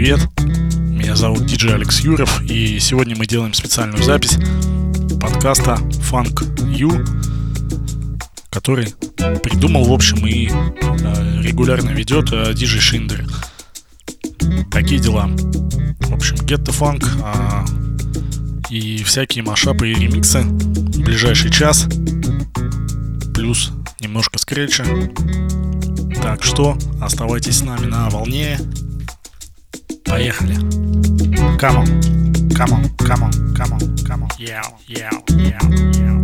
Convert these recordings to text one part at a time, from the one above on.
привет! Меня зовут диджей Алекс Юров, и сегодня мы делаем специальную запись подкаста Funk You, который придумал, в общем, и э, регулярно ведет э, диджей Шиндер. Такие дела. В общем, Get the Funk э, и всякие машапы и ремиксы в ближайший час. Плюс немножко скретча. Так что оставайтесь с нами на волне. Поехали. Come on, come on, come on, come on, come on. Yeah, yeah, yeah, yeah.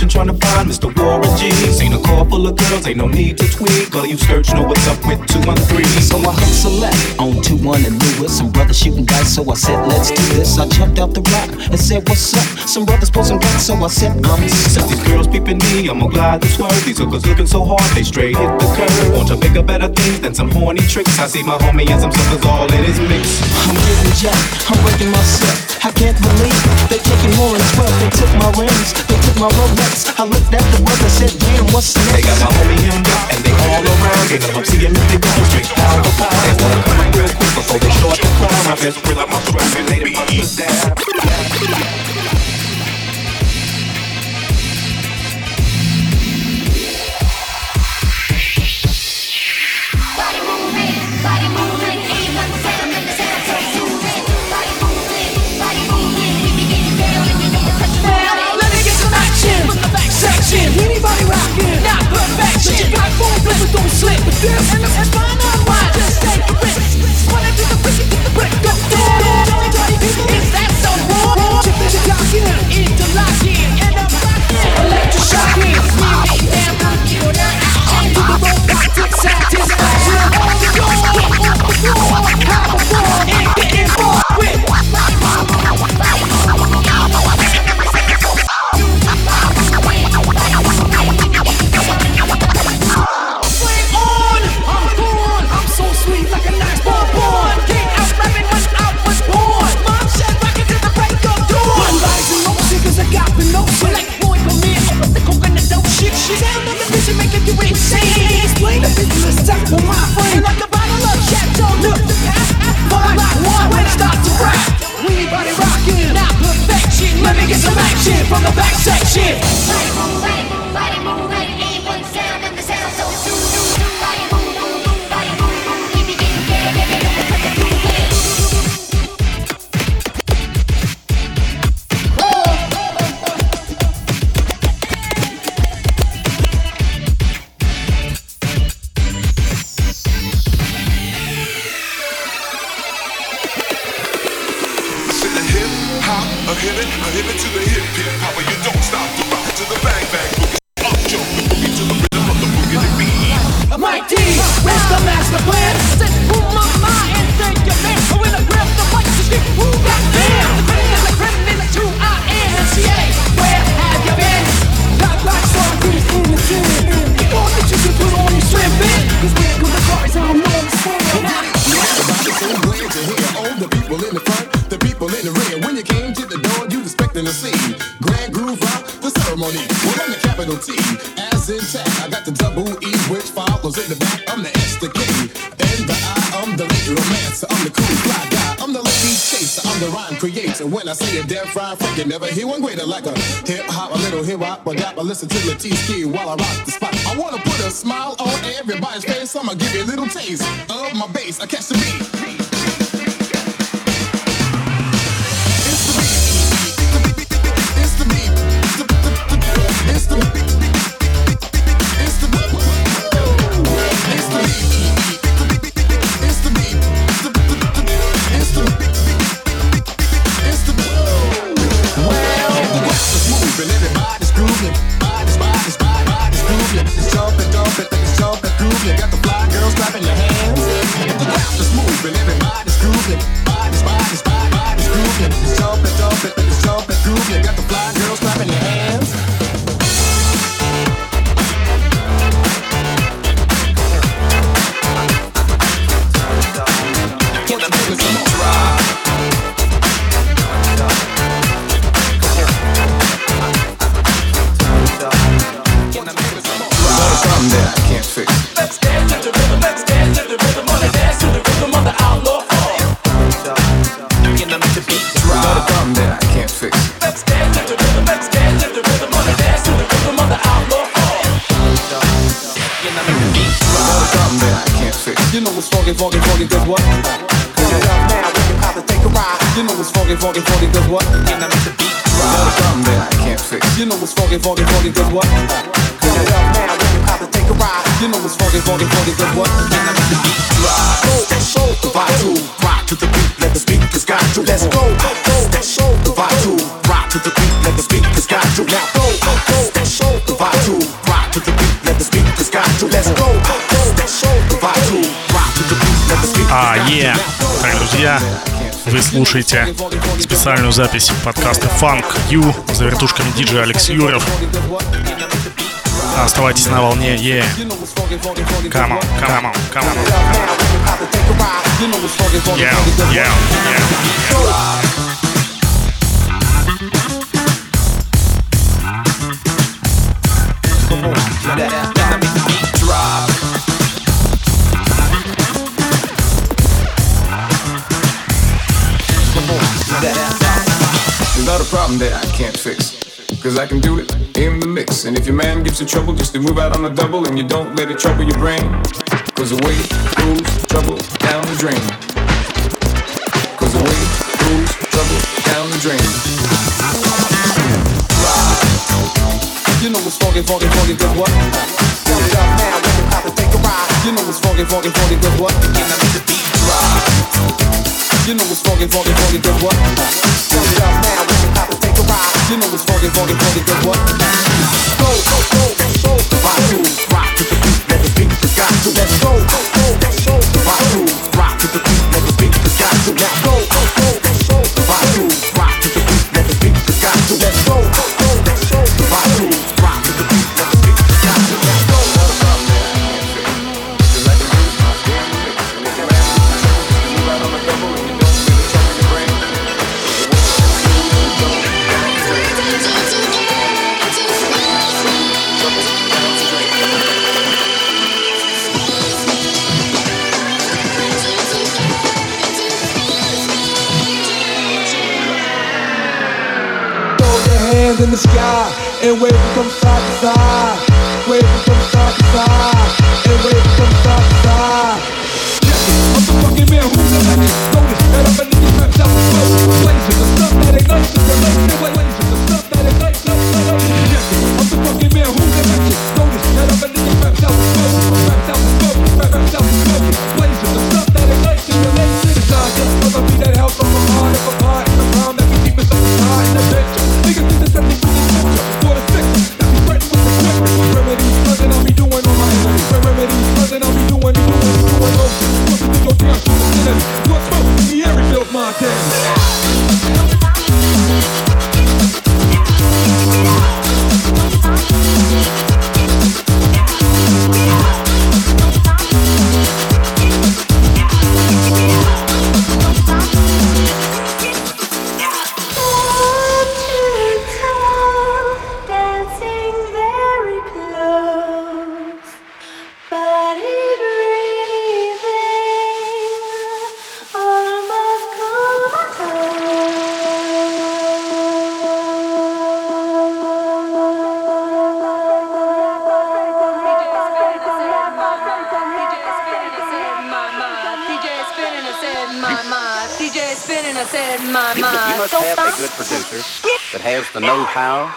Mission trying to find Mr. Warren G. Seen a car full of girls, ain't no need to tweak. All you skirts know what's up with 213. So I hooked select on 2 1 and Lewis. Guys, so I said, let's do this. I jumped out the rock and said, what's up? Some brothers posting guns, so I said, I'm stuck. these girls peeping me, I'm gonna glide this word. These hookers looking so hard, they straight hit the curve. Want to bigger, better things than some horny tricks. I see my homie and some suckers all in his mix. I'm getting jacked, I'm breaking myself. I can't believe they taking more than 12. They took my rings, they took my Rolex. I looked at the brother, said, damn, what's next? They got my homie hemmed up and they all around. Get them up, see him if they go straight the pile. They wanna come real quick before they start to climb. My best friend, a strap and they must put down. Back. Anybody rocking? Not perfection. But you got four blips, but don't slip. But this and it's fine on why. Just take a risk. Wanna do the brick, get the brick. Go down. Johnny, Johnny, people, is that so wrong? Chip is talking, interlocking, My like bottle of starts to rock. We body rocking, not perfection. Let me get some action from the back section. funky, funky, cause what? And I'm the beat drop. Love something that I can't fix. You know what's funky, funky, funky, cause what? Cause I love now when you pop take a ride. You know what's funky, funky, funky, cause what? And I'm the beat drop. Go, show the vibe to rock to the beat, let the speakers got to. Let's go, go, show the vibe to rock to the beat, let the speakers got to. Now go, go, show the vibe to rock to the beat, let the speakers got to. Let's go, go, show the vibe to rock to the beat, let the speakers got to. Ah yeah, Andalucía вы слушаете специальную запись подкаста Funk You за вертушками диджей Алекс Юров. Оставайтесь на волне, е. Come on, come on, come on. Yeah, yeah, yeah. Problem that I can't fix. Cause I can do it in the mix. And if your man gives you trouble, just to move out on the double and you don't let it trouble your brain. Cause away goes trouble down the drain. Cause away goes trouble down the drain. You know what's funky, funky, funky, guess what? It up now, can about to take a ride. You know what's funky, funky, funky, guess what? Can I make the beat drop? You know what's funky, funky, funky, guess what? It up now, we can about You know what's funky, funky, funky, guess what? Go, go, go, vibe to rock to the beat, let the beat just got to. Let's go, go, go, vibe to rock to the beat, let the beat just got to. Now go, go, go, so, vibe to rock to the sky and them from side to side. Them from side to side and wave from side to side. I'm the fucking man who never the know-how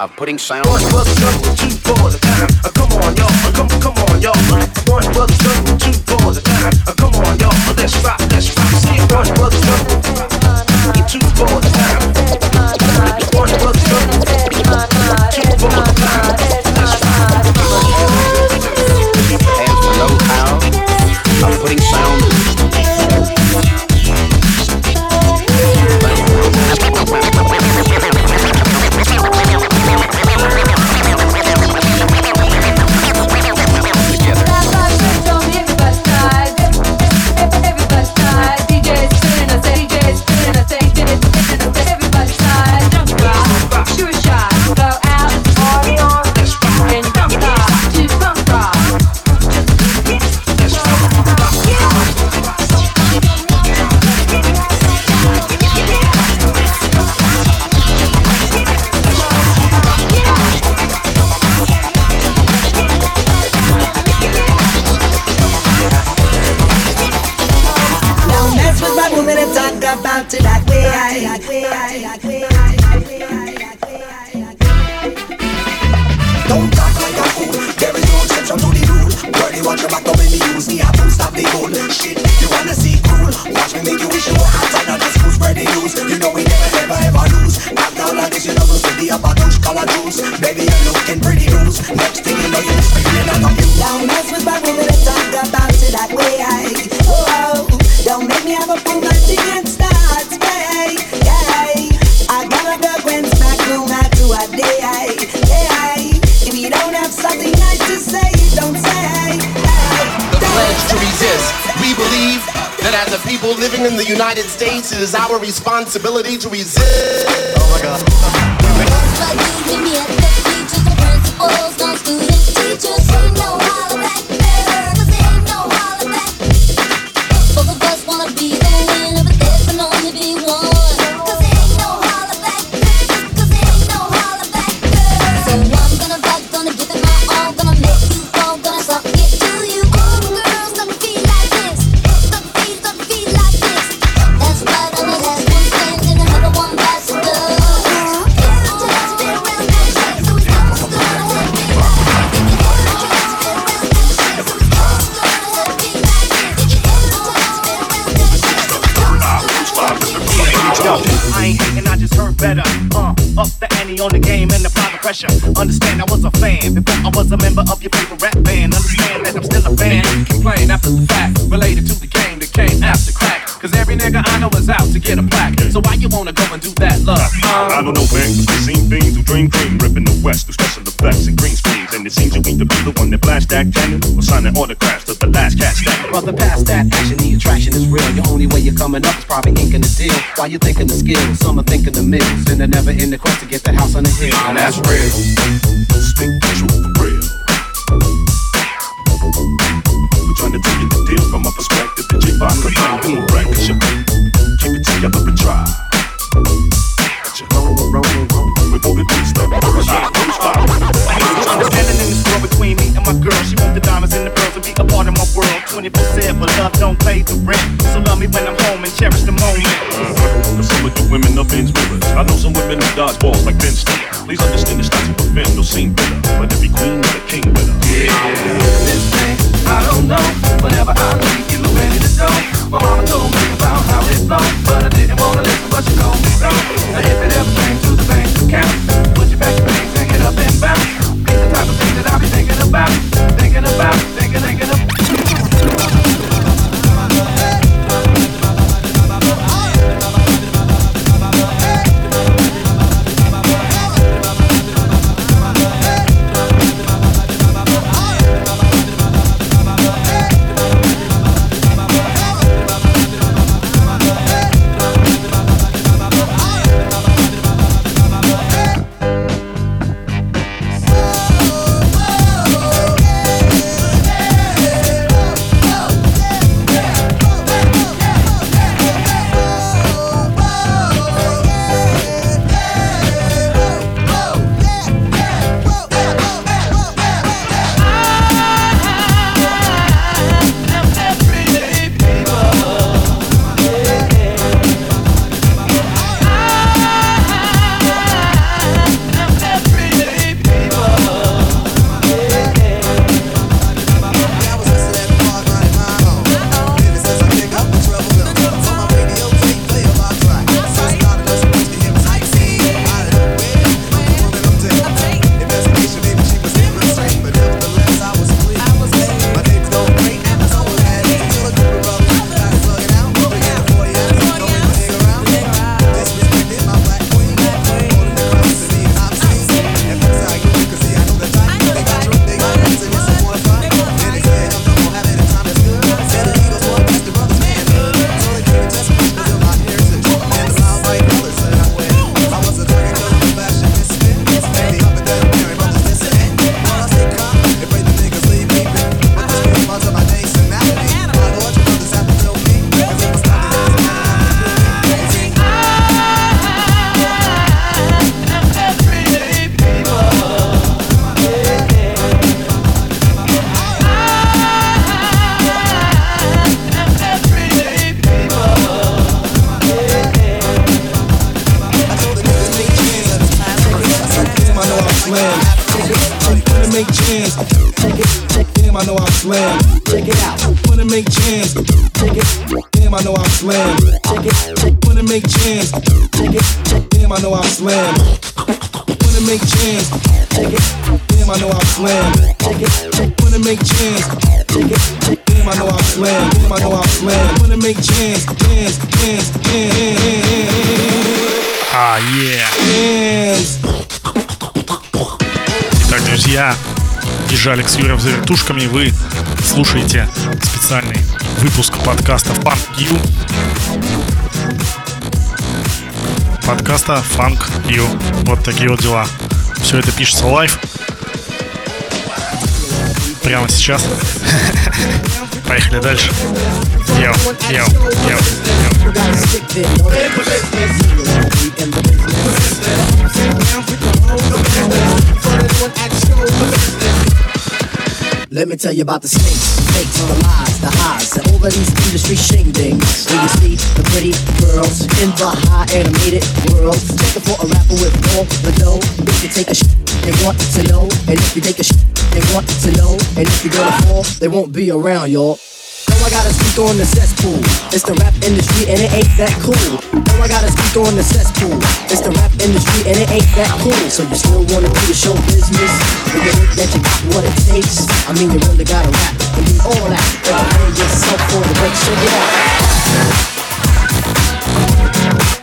of putting sound. One brother struggle, two for time. Uh, come on, y'all. Uh, come, come on, y'all. Uh, one brother struggle, two for time. Uh, come on, y'all. Uh, let's rock, let's rock. See. One brother struggle, two for time. One brother struggle, United States, it is our responsibility to resist. Oh my God. I know is out to get a plaque. So why you wanna go and do that, love? I don't know, man, 'cause we seen things who dream cream, ripping the West through special effects and green screens. And it seems that need to be the one that blast that cannon or signing autographs to the last cat standing. Brother, past that action, the attraction is real. Your only way you're coming up is probably inking the deal. While you thinking the skills, some are thinking the mills, and they're never in the quest to get that house on the hill. And that's real. Speak the truth for real. We're trying to tell you the deal from a perspective in the between me and my girl. She wants the diamonds and the pearls be a part of my world. 24 love don't the rent. So love me when I'm home and cherish the moment. Women are mirrors. I know some women who dodge balls like Ben Please understand it's not to offend, seem. But every queen a king. Yeah. This thing, I don't know. Whenever I you. My mama told me about how but I wanna listen, but me so. Е. Jams. Итак, друзья, диджей Алекс Юров за вертушками. Вы слушаете специальный выпуск подкаста Funk You. Подкаста Funk You. Вот такие вот дела. Все это пишется лайв. Прямо сейчас. Поехали дальше. Йоу, йоу, йоу, Let me tell you about the snakes, fakes, the lies, the highs, and all of these industry shingdings. Where you see the pretty girls in the high animated world. Looking for a rapper with all the dough. If you take a sh- they want to know. And if you take a sh- they want to know. And if you're gonna fall, they won't be around, y'all. Oh, I gotta speak on the cesspool. It's the rap industry and it ain't that cool. Oh, I gotta speak on the cesspool. It's the rap industry and it ain't that cool. So you still wanna do the show business? But you think that you got what it takes? I mean, you really gotta rap and do all that. And prepare yourself for the break. So get out.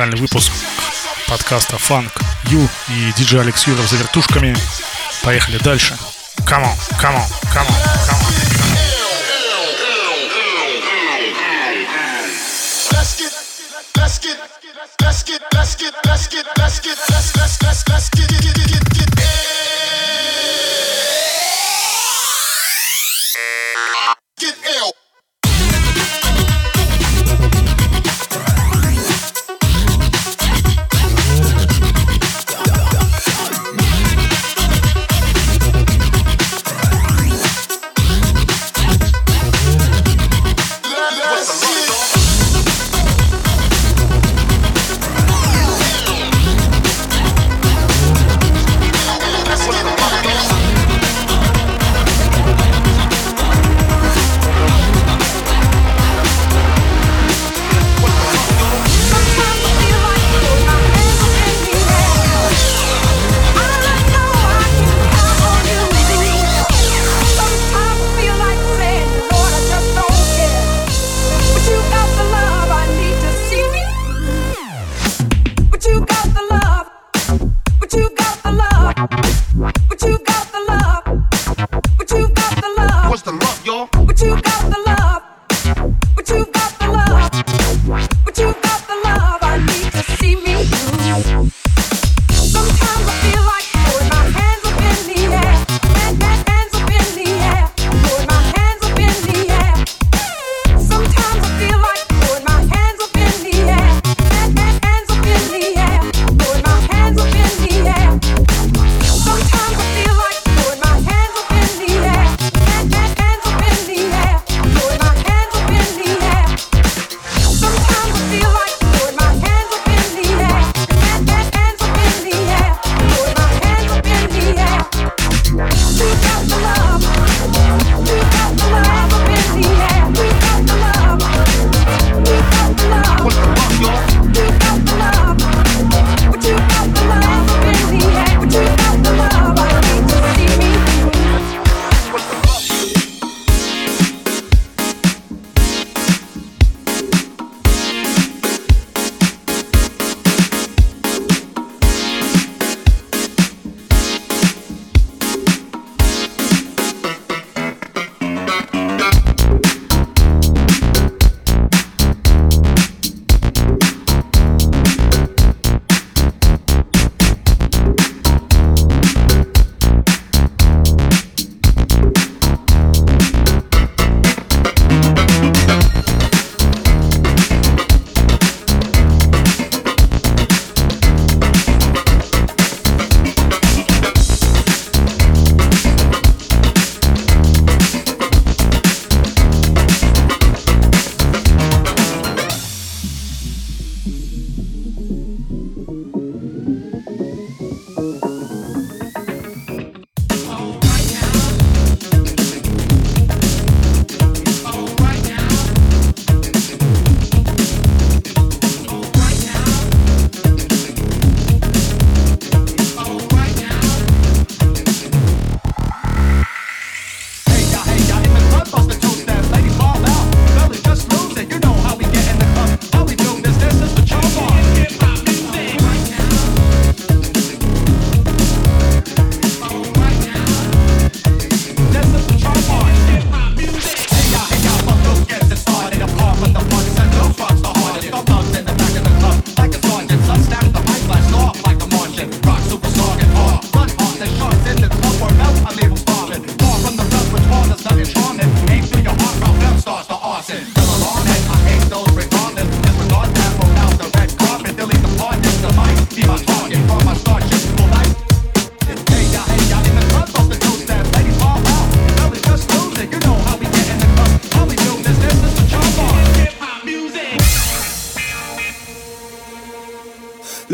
центральный выпуск подкаста Funk You и DJ Алекс Юров за вертушками. Поехали дальше. Come on, come on, come on.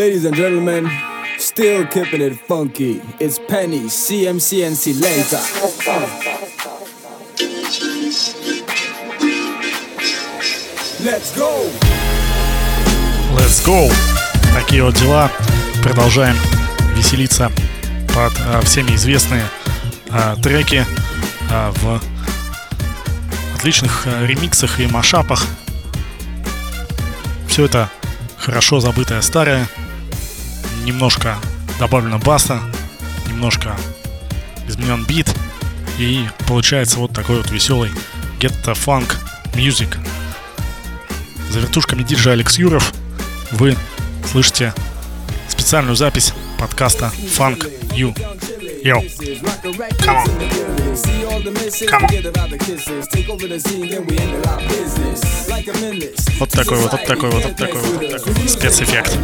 Ladies and gentlemen, still keeping it funky. It's Penny, CMC, and Silenta. Let's go! Let's go! Такие вот дела. Продолжаем веселиться под а, всеми известные а, треки а, в отличных а, ремиксах и машапах. Все это хорошо забытое старое немножко добавлено баса, немножко изменен бит, и получается вот такой вот веселый Get the Funk Music. За вертушками диджей Алекс Юров вы слышите специальную запись подкаста Funk You. Yo. Come on. Come on. Вот такой вот, вот такой вот, вот такой вот, вот такой вот спецэффект.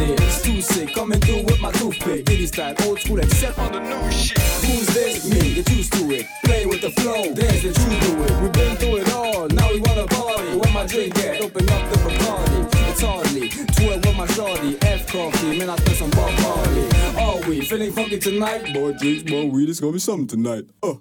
Drink it, open up the Bacardi. It's hardly 12 with my shorty. F coffee, man, I spent some we. feeling funky tonight, more drinks, more weed, it's gonna be something tonight. Uh.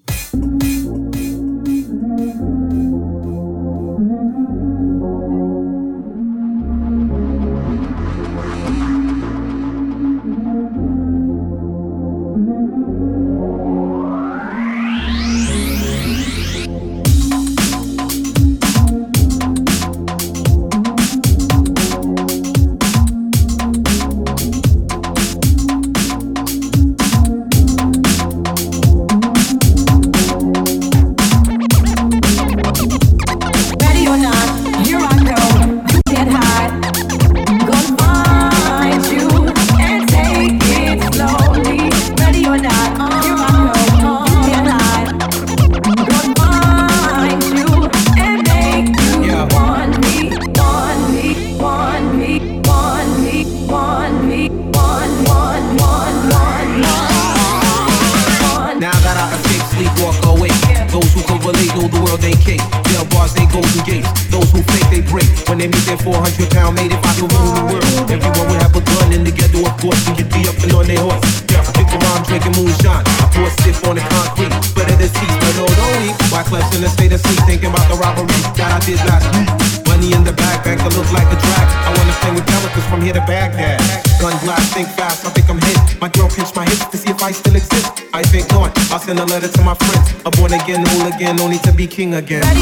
king again.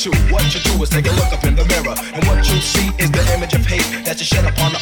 What you do is take a look up in the mirror, and what you see is the image of hate that you shed upon the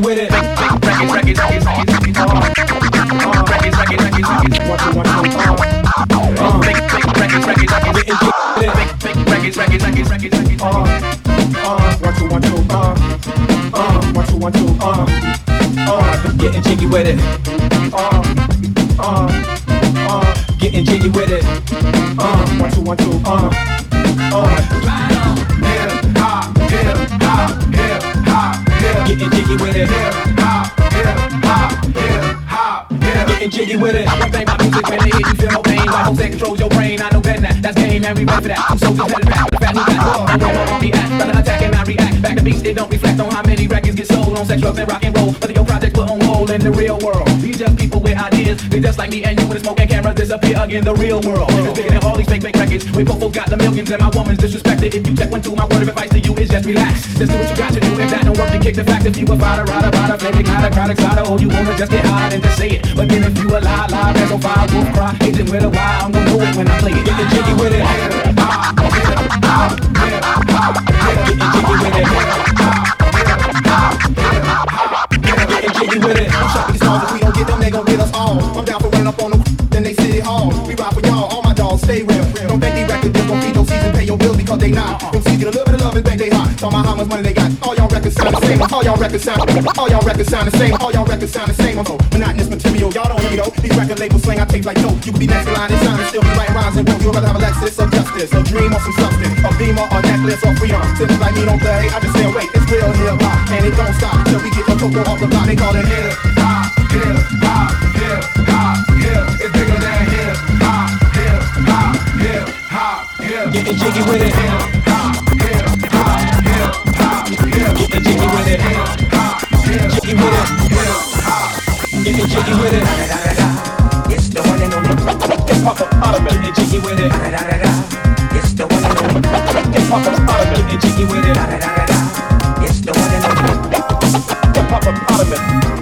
with it. Jiggy with it. Uh, uh, uh, getting jiggy with it. One, two, uh, uh. Getting jiggy with it. Hip hop, hip hop, hip hop, hip. Getting jiggy with it. One thing about music, when they hear you feel no pain. Like Jose controls your brain. I know better that. That's game, and we ready for that. I'm so competitive. Fat got more. I know on the act, rather attack and I react. Back to beats, they don't reflect on how many records get sold on sex, drugs, and rock and roll. Whether your projects put on hold in the real world. They just like me and you with a smoke and camera disappear again. The real world. It's bigger than all these fake, fake records. We both got the millions and my woman's disrespected. If you check one, two, my word of advice to you is just relax. Just do what you got to do. If that don't work, then kick the fact. If you a fighter, rider, rider, flame, igniter, chronic slider, or you wanna just get high and just say it. But then if you a lie, lie, there's no fire, wolf cry. Agent with a why, I'm gonna know it when I play it. Getting jiggy with it. Ah, Getting ah, ah, jiggy stay real. Don't think these records gon' feed your season, pay your bills because they not. Seeds get a little bit of love and think they hot. Talk about how much money they got. All y'all records sound the same. All y'all records sound. All y'all records sound the same. All y'all records sound the same. I'm so monotonous material. Y'all don't need though. These record labels slang I tape like dope. You could be next in line and shine and still be writing rhymes and won't. You'd rather have a Lexus or Justice, a dream or some substance, a beamer or necklace or freedom. Sippers like me don't play. I just say wait, it's real hip hop and it don't stop till we get the cocoa off the block. They call it hip Getting jiggy with it. Getting jiggy with it. Jiggy it. Jiggy with it. It's the one and only. Getting jiggy with it. It's the one and only. Getting jiggy with it. It's the one and only. It's Papa Ottoman. Getting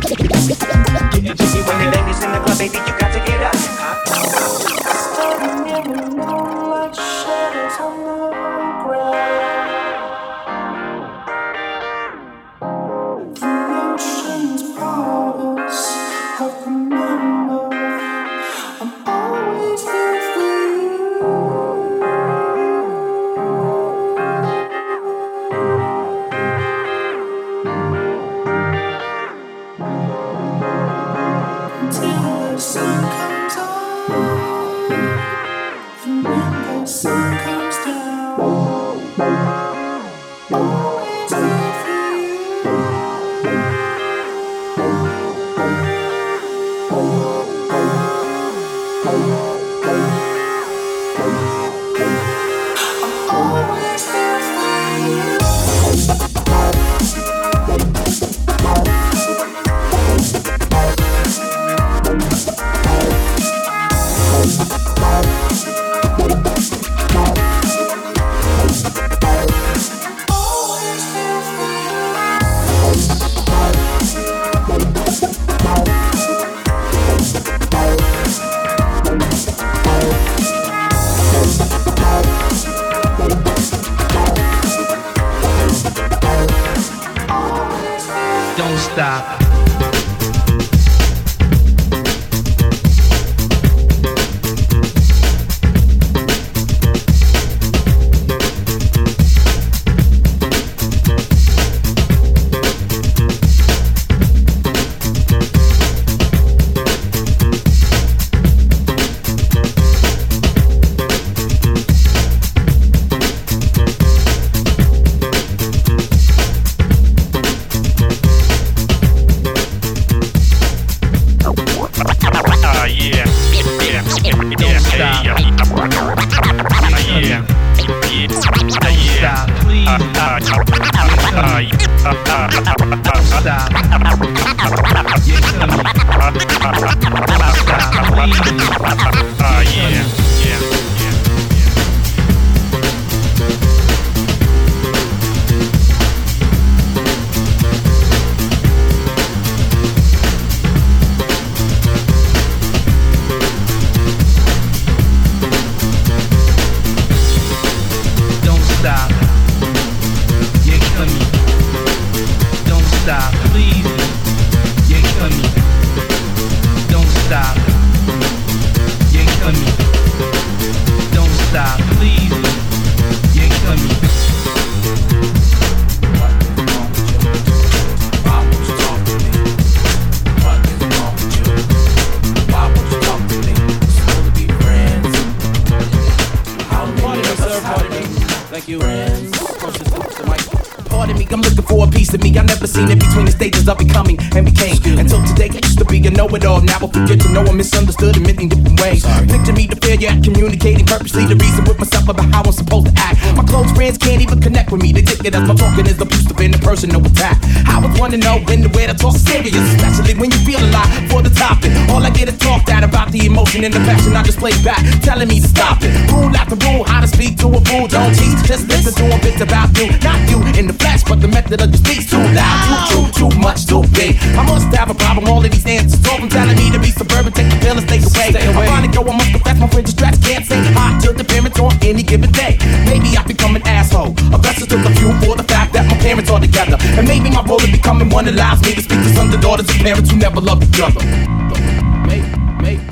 versus Mike part of me. I'm looking for a piece of me. I never seen it between the stages of becoming and became. Until today, I used to be a know-it-all. Now I forget to know I'm misunderstood in many different ways. Picture me the failure at communicating purposely the reason with myself about how I'm supposed to act. My close friends can't even connect with me. They take it as my talking is the boost of a personal attack. I was wanting to know when to where to talk serious, especially when you feel a alive for the topic. All I get is talk that about the emotion and the passion I display back, telling me to stop it. Rule after rule, how to speak to a fool. Don't teach, just listen to a bit about you, not you in the flesh, but the method of your speech too loud, too true, too much, too big. I must have a problem. All of these answers, all them telling me to be suburban, take the pill and stay away. Stay away. I finally go, I must confess, my friends are stressed, can't say hi to the parents on any given day. Maybe I become an asshole, a vessel to the few for the fact that my parents are together, and maybe my role of becoming one allows me to speak to sons and daughters of parents who never loved each other.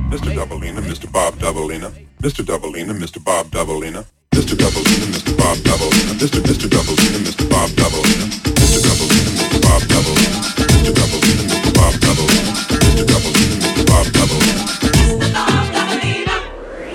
Mr. Dobalina, Mr. Bob Dobalina, Mr. Dobalina, Mr. Bob Dobalina, Mr. Dobalina, Mr. Bob Dobalina, Mr. Mr. Dobalina, Mr. Bob Dobalina, Mr. Dobalina, Mr. Bob Dobalina, Mr. Dobalina, Mr. Bob Dobalina, Mr. Dobalina, Mr. Bob Dobalina.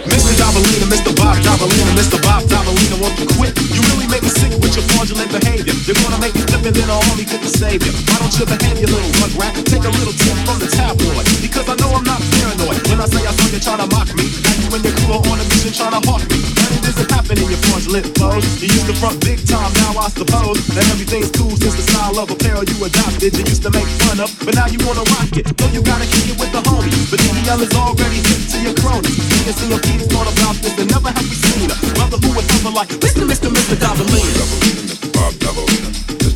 Mr. Dobalina, Mr. Bob Dobalina, Mr. Bob Dobalina, won't you quit? You really make me sick with your fraudulent behavior. You're gonna make me flip then I'll only couldn't save you. Why don't you behave, you little rug? Take a little tip from the tabloid. Because I know I'm not paranoid. When I say I saw you to mock me, now you and your are on a mission trying to hawk me. It isn't happening, you fraudulent foes. You used to front big time, now I suppose that everything's cool since the style of apparel you adopted. You used to make fun of, but now you wanna rock it. No, you gotta kick it with the homies. But DDL is already hit to your cronies. You can see your peeps thought about this and never have we seen a brother who would ever like Mr. Mr. Mr. Bob Dobalina,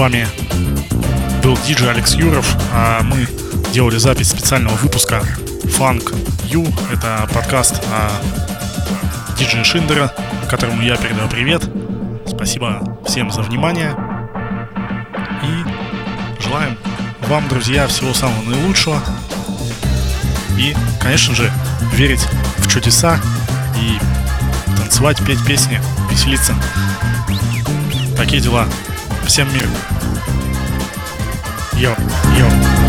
вами был диджей Алекс Юров, а мы делали запись специального выпуска Funk You. Это подкаст о диджее Шиндера, которому я передаю привет. Спасибо всем за внимание. И желаем вам, друзья, всего самого наилучшего. И, конечно же, верить в чудеса и танцевать, петь песни, веселиться. Такие дела. Всем мир. Йо, йо, йо.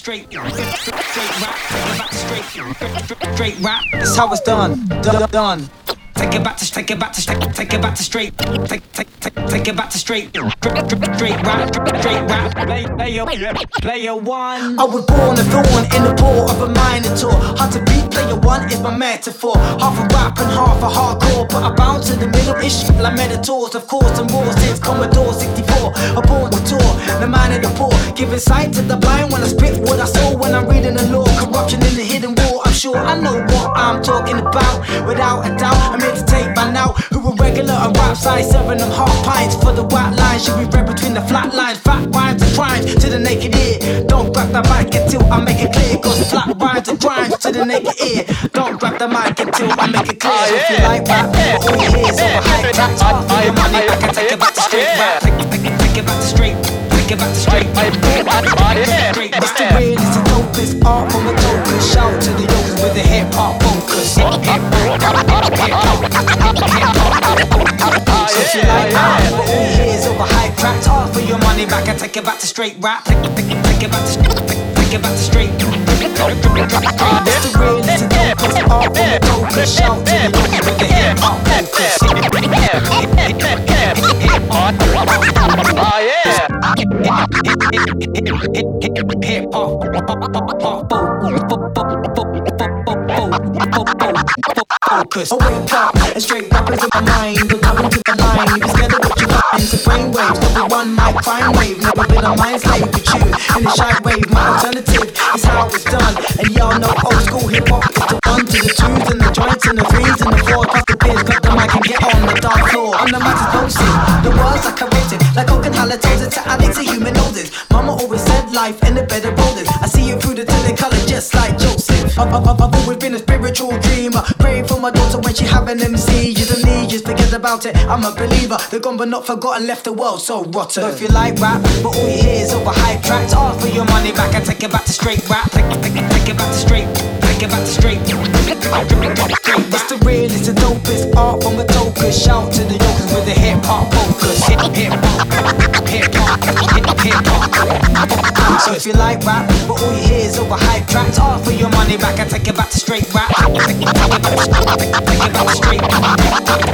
Straight, straight, rap, take it straight, rap. That's how it's done, done, done. Take it back to straight, get back to straight, take it back to straight, take, take, take, take it back to straight, straight rap, straight rap. Play, player, player one. I was born and thorn in the paw of a minotaur. Hard to beat, player one is my metaphor. Half a rap and half a hardcore, but I bounce in the middle ish like metaphors. Of course, I'm raw since Commodore 64. I born the tour, the man in the poor. Giving sight to the blind when I spit what I saw when I'm reading the law. Corruption in the hidden war. Sure I know what I'm talking about. Without a doubt, I'm here to take by now. Who are regular and rap size seven them half pints for the white line. Should be read between the flat lines, fat rhymes and crimes to the naked ear. Don't grab the mic until I make it clear. Cause flat rhymes and crimes to the naked ear. Don't grab the mic until I make it clear. Ah, if you like rap, all your ears over high tracks. Half of your money, I can take it back to straight rap. Take it back to straight. Take it back to straight. Straight rap. It's the and dopest art from a token. Shout to the yokers with the hip hop focus. Hip hop, hip hop, hip hop. So if you like put all your ears over high tracks. Half of your money back and take it back to straight rap. Take, take, take it back to take, take it back to straight. It's the realest and dopest art token. Shout to the yokers with the hip hop focus. Oh yeah. Hip hop. focus. Wake up and straight rappers in my mind. Don't come into the line. If scared of what you find, it's a brainwave. Number one mic crime wave. Never been a mind slave with you. In the shy wave, my alternative is how it's done. And y'all know old school hip hop is the one to the twos and the joints and the threes and the fours. Get on the dance floor. I'm the max explosive. The words are corrected. Like oak and halitosis to alley to human noses. Mama always said life in the bed of roses. I see you through the telecolor just like Joseph. I've, I've, I've always been a spiritual dreamer. Praying for my daughter when she have an MC. You don't need, just forget about it. I'm a believer. They're gone but not forgotten, left the world so rotten. But if you like rap, but all you hear is overhyped tracks. Ask for your money back and take it back to straight rap. Take, take, take it back to straight. It back to straight. It's the real, it's the dopest art from a token. Shout to the yokers with the hip hop focus. Hip hip hop, hip hop, hip hop. So if you like rap, but all you hear is overhyped tracks, ask for your money back and take it back to straight rap. Take it back to straight,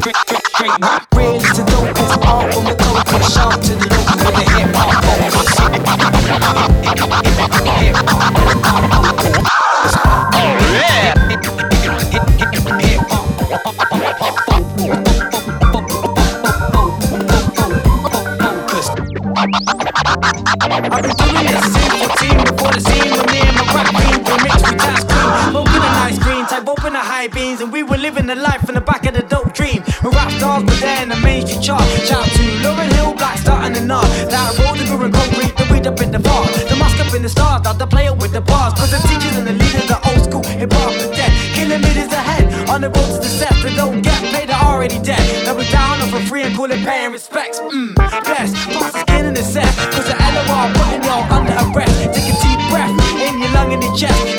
straight, straight, straight rap. Real, it's the dopest art from a token. Shout to the yokers with the hip hop focus. Living the life in the back of the dope dream. When rap stars were there in the mainstream chart. Shout to Lauryn Hill, Black Star, and the Nard. That rolled the and concrete, the weed up in the bar. The mask up in the stars, now the player with the bars. Cause the teachers and the leaders, the old school hip hop are dead. Kilometers ahead, on the road to the set, they don't get paid, they're already dead. Now we're down on for free and call it paying respects. Mmm, bless, the skin in the set. Cause the LOR putting y'all under arrest. Take a deep breath in your lung and your chest.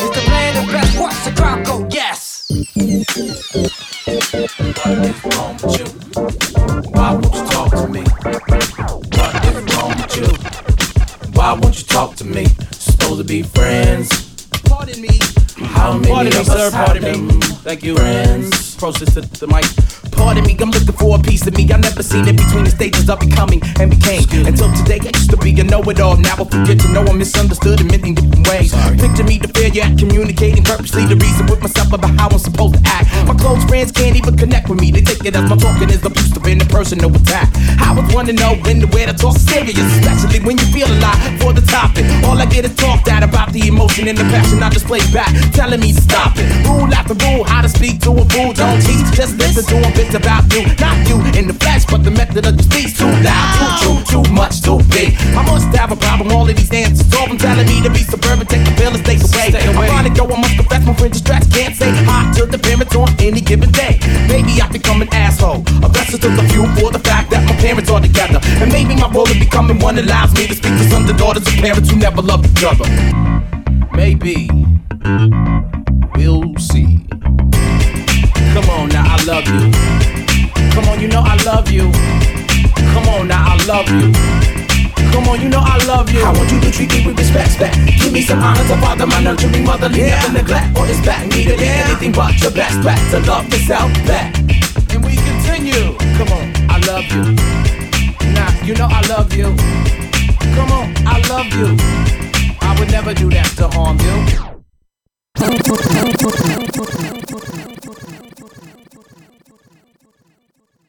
Sir, us pardon me. Thank you. Friends. Process to the mic. Pardon me, I'm looking for a piece of me. I never seen it between the stages of becoming and became. Until today, I used to be a know-it-all. Now I forget to know I'm misunderstood in many different ways. Picture me the failure at communicating purposely the reason with myself about how I'm supposed to act. My close friends can't even connect with me. They think it as my talking is the boost of an personal attack. I was wanna know when to where to talk serious, especially when you feel a lot for the topic. All I get is talked at about the emotion and the passion I display back, telling me to stop it. Rule after rule, how to speak to a fool. Don't teach, just listen to a bit about you, not you in the flesh, but the method of your speech too loud, too true, too much, too big. I must have a problem. All of these answers, all them telling me to be suburban, take the pill and stay away. I'm trying to go, I must confess, my friends distracts can't say hi to the parents on any given day. Maybe I become an asshole, a vessel to the few for the fact that my parents are together, and maybe my role in becoming one allows me to speak to some of the daughters of parents who never loved each other. Maybe we'll see. Come on now, I love you. Come on, you know I love you. Come on now, I love you. Come on, you know I love you. I want you to treat me with respect back. Give me some honor to father, my nurturing mother. Yeah. Never neglect or is back needed. Yeah. Anything but your best back to love yourself back. And we continue. Come on, I love you. Nah, you know I love you. Come on, I love you. I would never do that to harm you.